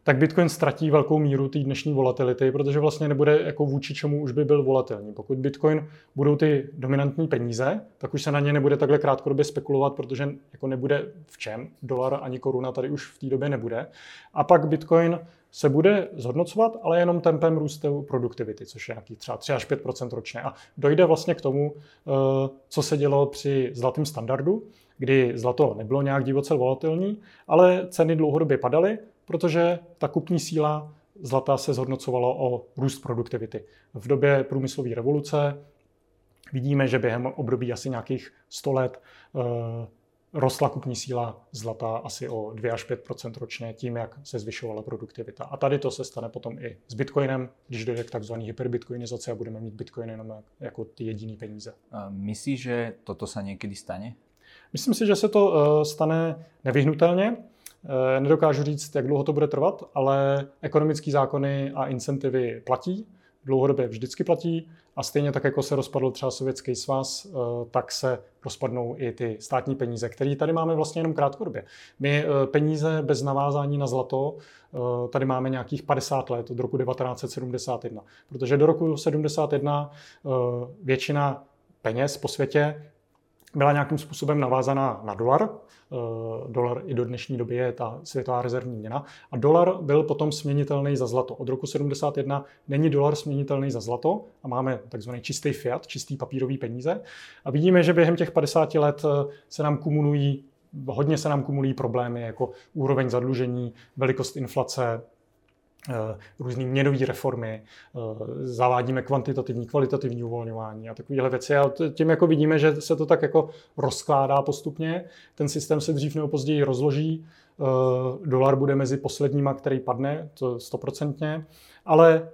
tak Bitcoin ztratí velkou míru té dnešní volatility, protože vlastně nebude jako vůči čemu už by byl volatilní. Pokud Bitcoin budou ty dominantní peníze, tak už se na ně nebude takhle krátkodobě spekulovat, protože jako nebude v čem. Dolar ani koruna tady už v té době nebude. A pak Bitcoin se bude zhodnocovat, ale jenom tempem růstu produktivity, což je nějaký třeba 3 až 5% ročně. A dojde vlastně k tomu, eh, co se dělo při zlatém standardu, kdy zlato nebylo nějak divoce volatilní, ale ceny dlouhodobě padaly protože ta kupní síla zlata se zhodnocovala o růst produktivity. V době průmyslové revoluce vidíme, že během období asi nějakých 100 let uh, rostla kupní síla zlata asi o 2 až 5% ročně tím, jak se zvyšovala produktivita. A tady to se stane potom i s Bitcoinem, když dojde k takzvané hyperbitcoinizaci a budeme mít Bitcoin jenom jako ty jediný peníze. Myslíš, že toto se někdy stane? Myslím si, že se to uh, stane nevyhnutelně. Eh, nedokážu říct, jak dlouho to bude trvat, ale ekonomické zákony a incentivy platí, dlouhodobě vždycky platí a stejně tak, jako se rozpadl třeba Sovětský svaz, eh, tak se rozpadnou i ty státní peníze, které tady máme vlastně jenom krátkodobě. My eh, peníze bez navázání na zlato tady máme nějakých 50 let od roku 1971, protože do roku 71 většina peněz po světě byla nějakým způsobem navázaná na dolar. Eh, dolar i do dnešní doby je ta světová rezervní měna. A dolar byl potom směnitelný za zlato. Od roku 71 není dolar směnitelný za zlato a máme takzvaný čistý fiat, čistý papírový peníze. A vidíme, že během těch 50 let eh, se nám kumulují hodně se nám kumulují problémy jako úroveň zadlužení, velikost inflace, různé měnové reformy, eh, zavádíme kvantitativní, kvalitativní uvolňování a takovéhle věci. A tím jako vidíme, že se to tak jako rozkládá postupně. Ten systém se dřív nebo později rozloží. Eh, dolar bude mezi posledníma, který padne, to stoprocentně, ale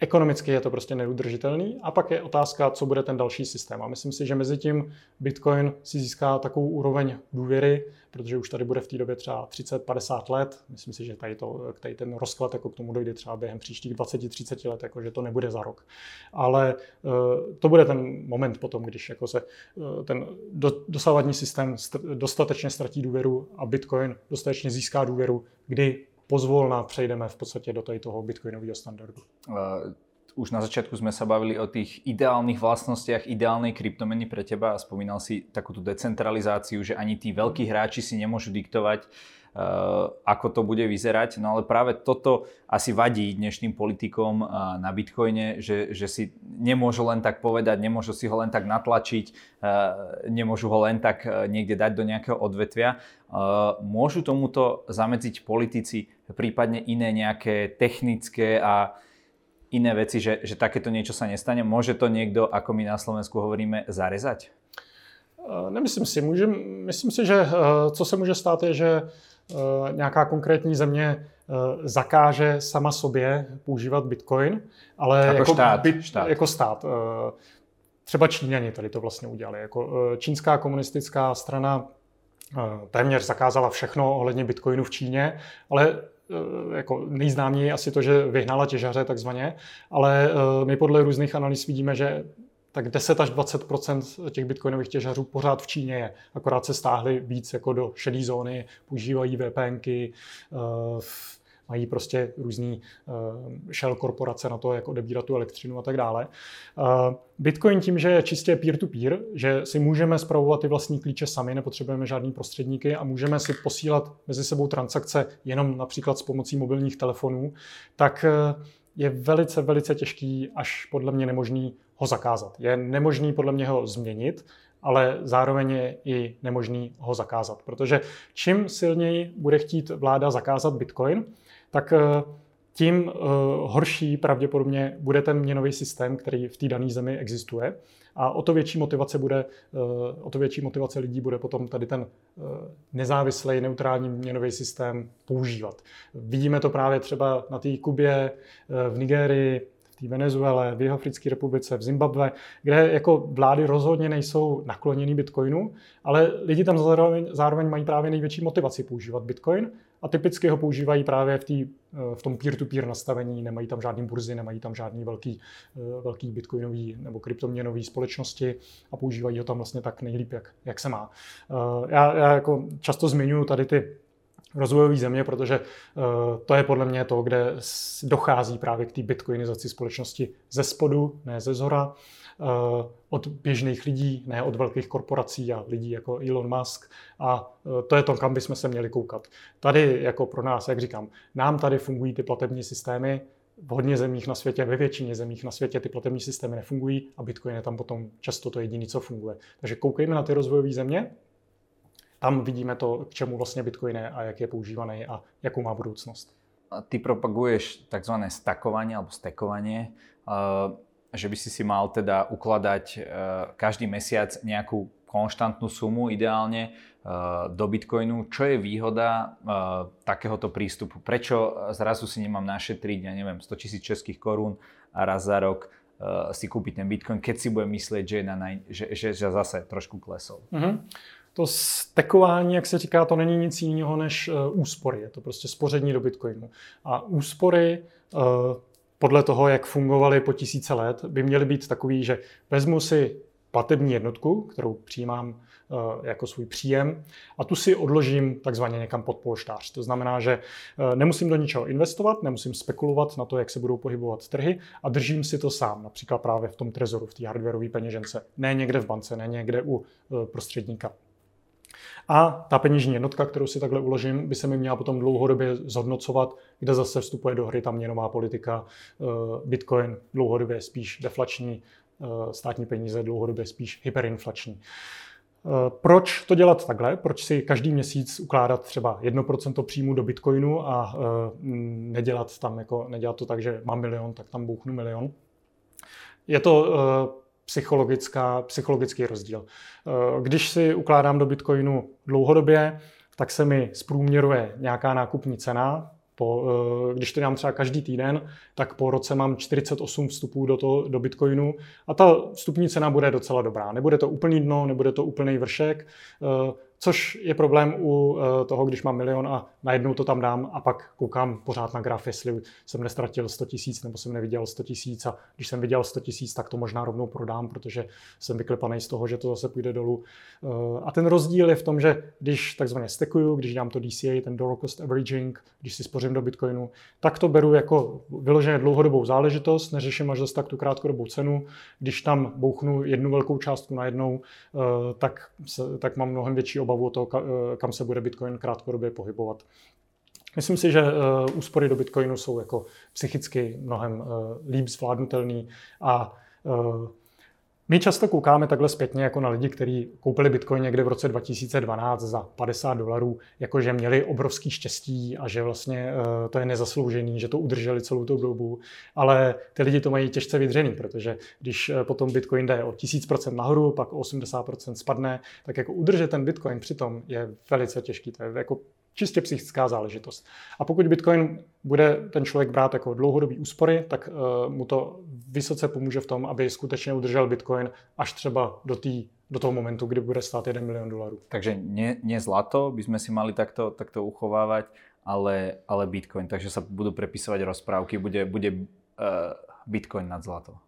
ekonomicky je to prostě neudržitelný. A pak je otázka, co bude ten další systém. A myslím si, že mezi tím Bitcoin si získá takovou úroveň důvěry, protože už tady bude v té době třeba 30-50 let. Myslím si, že tady, to, tady ten rozklad jako k tomu dojde třeba během příštích 20-30 let, jako že to nebude za rok. Ale uh, to bude ten moment potom, když jako se uh, ten do, dosávadní systém st- dostatečně ztratí důvěru a Bitcoin dostatečně získá důvěru, kdy pozvolna přejdeme v podstatě do tady toho bitcoinového standardu. Uh, už na začiatku sme sa bavili o tých ideálnych vlastnostiach ideálnej kryptomeny pre teba a spomínal si takúto decentralizáciu, že ani tí veľkí hráči si nemôžu diktovať, uh, ako to bude vyzerať. No ale práve toto asi vadí dnešným politikom uh, na Bitcoine, že, že si nemôžu len tak povedať, nemôžu si ho len tak natlačiť, uh, nemôžu ho len tak niekde dať do nejakého odvetvia. Môžu tomuto zamedziť politici, prípadne iné nejaké technické a iné veci, že, že takéto niečo sa nestane? Môže to niekto, ako my na Slovensku hovoríme, zarezať? Eh, nemyslím si. Můžem, myslím si, že eh, co se může stát je, že eh, nějaká konkrétní země zakáže sama sobě používat bitcoin, ale jako, jako štát, bit, štát. jako stát. Třeba Číňani tady to vlastně udělali. Jako čínská komunistická strana téměř zakázala všechno ohledně bitcoinu v Číně, ale jako nejznáměji asi to, že vyhnala těžaře takzvaně, ale eh, my podle různých analýz vidíme, že tak 10 až 20% těch bitcoinových těžařů pořád v Číně je. Akorát se stáhli víc jako do šedé zóny, používají VPNky, uh, mají prostě různý uh, shell korporace na to, jak odebírat tu elektřinu a tak dále. Uh, Bitcoin tím, že je čistě peer-to-peer, že si můžeme zpravovat ty vlastní klíče sami, nepotřebujeme žádný prostředníky a můžeme si posílat mezi sebou transakce jenom například s pomocí mobilních telefonů, tak uh, je velice, velice těžký, až podle mě nemožný ho zakázat. Je nemožný podle mě ho změnit, ale zároveň je i nemožný ho zakázat. Protože čím silněji bude chtít vláda zakázat Bitcoin, tak eh, tím eh, horší pravděpodobně bude ten měnový systém, který v té dané zemi existuje. A o to větší motivace bude, eh, o to větší motivace lidí bude potom tady ten nezávislý neutrální měnový systém používat. Vidíme to právě třeba na té Kubě, v Nigérii, té Venezuele, v Jihoafrické republice, v Zimbabwe, kde jako vlády rozhodně nejsou nakloněný Bitcoinu, ale lidi tam zároveň, zároveň mají právě největší motivaci používat Bitcoin a typicky ho používají právě v, tý, v tom peer-to-peer nastavení, nemají tam žádný burzy, nemají tam žádný velký, velký bitcoinový nebo kryptoměnový společnosti a používají ho tam vlastně tak nejlíp, jak, jak se má. Já, já jako často zmiňuji tady ty rozvojové země, protože uh, to je podle mě to, kde dochází právě k té bitcoinizaci společnosti ze spodu, ne ze zhora, uh, od běžných lidí, ne od velkých korporací a lidí jako Elon Musk. A uh, to je to, kam bychom se měli koukat. Tady jako pro nás, jak říkám, nám tady fungují ty platební systémy, v hodně zemích na světě, ve většině zemích na světě ty platební systémy nefungují a Bitcoin je tam potom často to jediné, co funguje. Takže koukejme na ty rozvojové země, tam vidíme to, k čemu vlastně Bitcoin je a jak je používaný a jakou má budoucnost. Ty propaguješ tzv. stakovanie alebo stekovanie, že by si si mal teda ukladať e, každý mesiac nejakú konštantnú sumu ideálne e, do Bitcoinu. Čo je výhoda takéhoto prístupu? Prečo zrazu si nemám našetriť, ja neviem, 100 tisíc českých korún a raz za rok si kúpiť ten Bitcoin, keď si budem myslieť, že, je na naj, že, že, že zase trošku klesol. Mm-hmm. To stekování, jak se říká, to není nic jiného než uh, úspory. Je to prostě spoření do Bitcoinu. A úspory uh, podle toho, jak fungovaly po tisíce let, by měly být takový, že vezmu si platební jednotku, kterou přijímám uh, jako svůj příjem a tu si odložím takzvaně někam pod polštář. To znamená, že nemusím do ničeho investovat, nemusím spekulovat na to, jak se budou pohybovat trhy a držím si to sám, například právě v tom trezoru, v té hardwareové peněžence. Ne někde v bance, ne někde u prostředníka. A ta peněžní jednotka, kterou si takhle uložím, by se mi měla potom dlouhodobě zhodnocovat, kde zase vstupuje do hry ta měnová politika. Eh, Bitcoin dlouhodobě spíš deflační, eh, státní peníze dlouhodobě spíš hyperinflační. Eh, proč to dělat takhle? Proč si každý měsíc ukládat třeba 1% příjmu do Bitcoinu a nedělat tam jako, nedělat to tak, že mám milion, tak tam bouchnu milion? Je to psychologická, psychologický rozdíl. Eh, když si ukládám do Bitcoinu dlouhodobě, tak se mi zprůměruje nějaká nákupní cena. Po, eh, když to dělám třeba každý týden, tak po roce mám 48 vstupů do, to, do Bitcoinu a ta vstupní cena bude docela dobrá. Nebude to úplný dno, nebude to úplný vršek, eh, Což je problém u eh, toho, když mám milion a najednou to tam dám a pak koukám pořád na graf, jestli jsem nestratil 100 tisíc nebo jsem neviděl 100 tisíc a když jsem viděl 100 tisíc, tak to možná rovnou prodám, protože jsem vyklepaný z toho, že to zase půjde dolů. Eh, a ten rozdíl je v tom, že když takzvaně stekuju, když dám to DCA, ten dollar cost averaging, když si spořím do Bitcoinu, tak to beru jako vyloženě dlouhodobou záležitost, neřeším až zase tak tu krátkodobou cenu. Když tam bouchnu jednu velkou částku najednou, eh, tak, tak mám mnohem větší obavu o to, eh, kam se bude Bitcoin krátkodobě pohybovat. Myslím si, že eh, úspory do Bitcoinu jsou jako psychicky mnohem eh, líp zvládnutelný a my často koukáme takhle zpětně jako na lidi, kteří koupili Bitcoin někde v roce 2012 za 50 dolarů, jakože měli obrovský štěstí a že vlastně uh, to je nezasloužený, že to udrželi celou tu dobu. Ale ty lidi to mají těžce vydřený, protože když uh, potom Bitcoin jde o 1000% nahoru, pak o 80% spadne, tak jako udržet ten Bitcoin přitom je velice těžký. To je jako čistě psychická záležitost. A pokud Bitcoin bude ten člověk brát jako dlouhodobý úspory, tak uh, mu to vysoce pomůže v tom, aby skutečně udržel Bitcoin až třeba do, tý, do toho momentu, kdy bude stát 1 milion dolarů. Takže ne, ne zlato by sme si mali takto, takto uchovávať, ale, ale Bitcoin. Takže sa budú prepisovať rozprávky, bude, bude uh, Bitcoin nad zlato.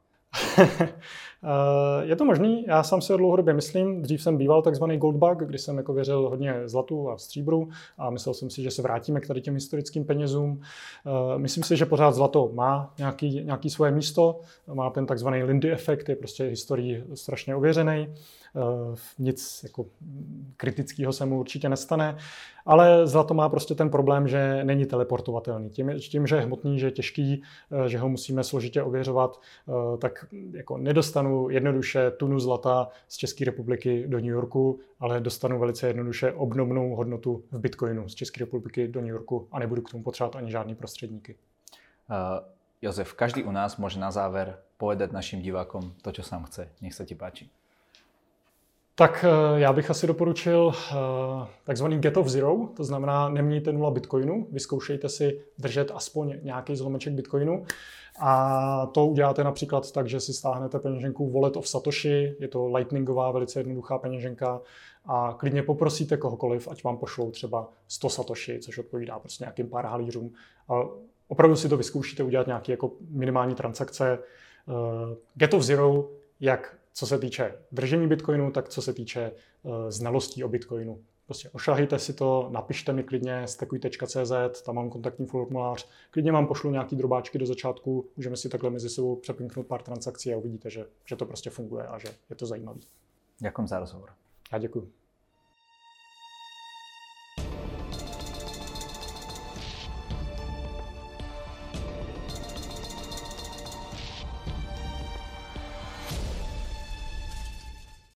Je to možný, já sám si o dlouhodobě myslím, dřív jsem býval takzvaný goldbug, kdy jsem jako věřil hodně zlatu a stříbru a myslel jsem si, že se vrátíme k tady těm historickým penězům. Myslím si, že pořád zlato má nějaký, nějaký svoje místo, má ten takzvaný Lindy efekt, je prostě historií strašně ověřený. Eh, nic jako kritického se mu určitě nestane, ale zlato má prostě ten problém, že není teleportovatelný. Tím, tím že je hmotný, že je těžký, eh, že ho musíme složitě ověřovat, eh, tak jako nedostanu jednoduše tunu zlata z České republiky do New Yorku, ale dostanu velice jednoduše obnovnou hodnotu v Bitcoinu z České republiky do New Yorku a nebudu k tomu potřebovat ani žádný prostředníky. Uh, Jozef, každý u nás může na záver povedať našim divákom to, co sám chce. Nech se ti páči. Tak eh, já bych asi doporučil eh, takzvaný get of zero, to znamená nemějte nula bitcoinu, vyzkoušejte si držet aspoň nějaký zlomeček bitcoinu a to uděláte například tak, že si stáhnete peněženku Wallet of Satoshi, je to lightningová, velice jednoduchá peněženka a klidně poprosíte kohokoliv, ať vám pošlou třeba 100 Satoshi, což odpovídá prostě nějakým pár halířům. A opravdu si to vyzkoušíte udělat nějaké jako minimální transakce. Eh, get of zero, jak co se týče držení Bitcoinu, tak co se týče uh, znalostí o Bitcoinu. Prostě ošahejte si to, napište mi klidně stekuj.cz, tam mám kontaktní formulář, klidně vám pošlu nějaký drobáčky do začátku, můžeme si takhle mezi sebou přepinknout pár transakcí a uvidíte, že, že to prostě funguje a že je to zajímavé. Děkuji za rozhovor. Já děkuji.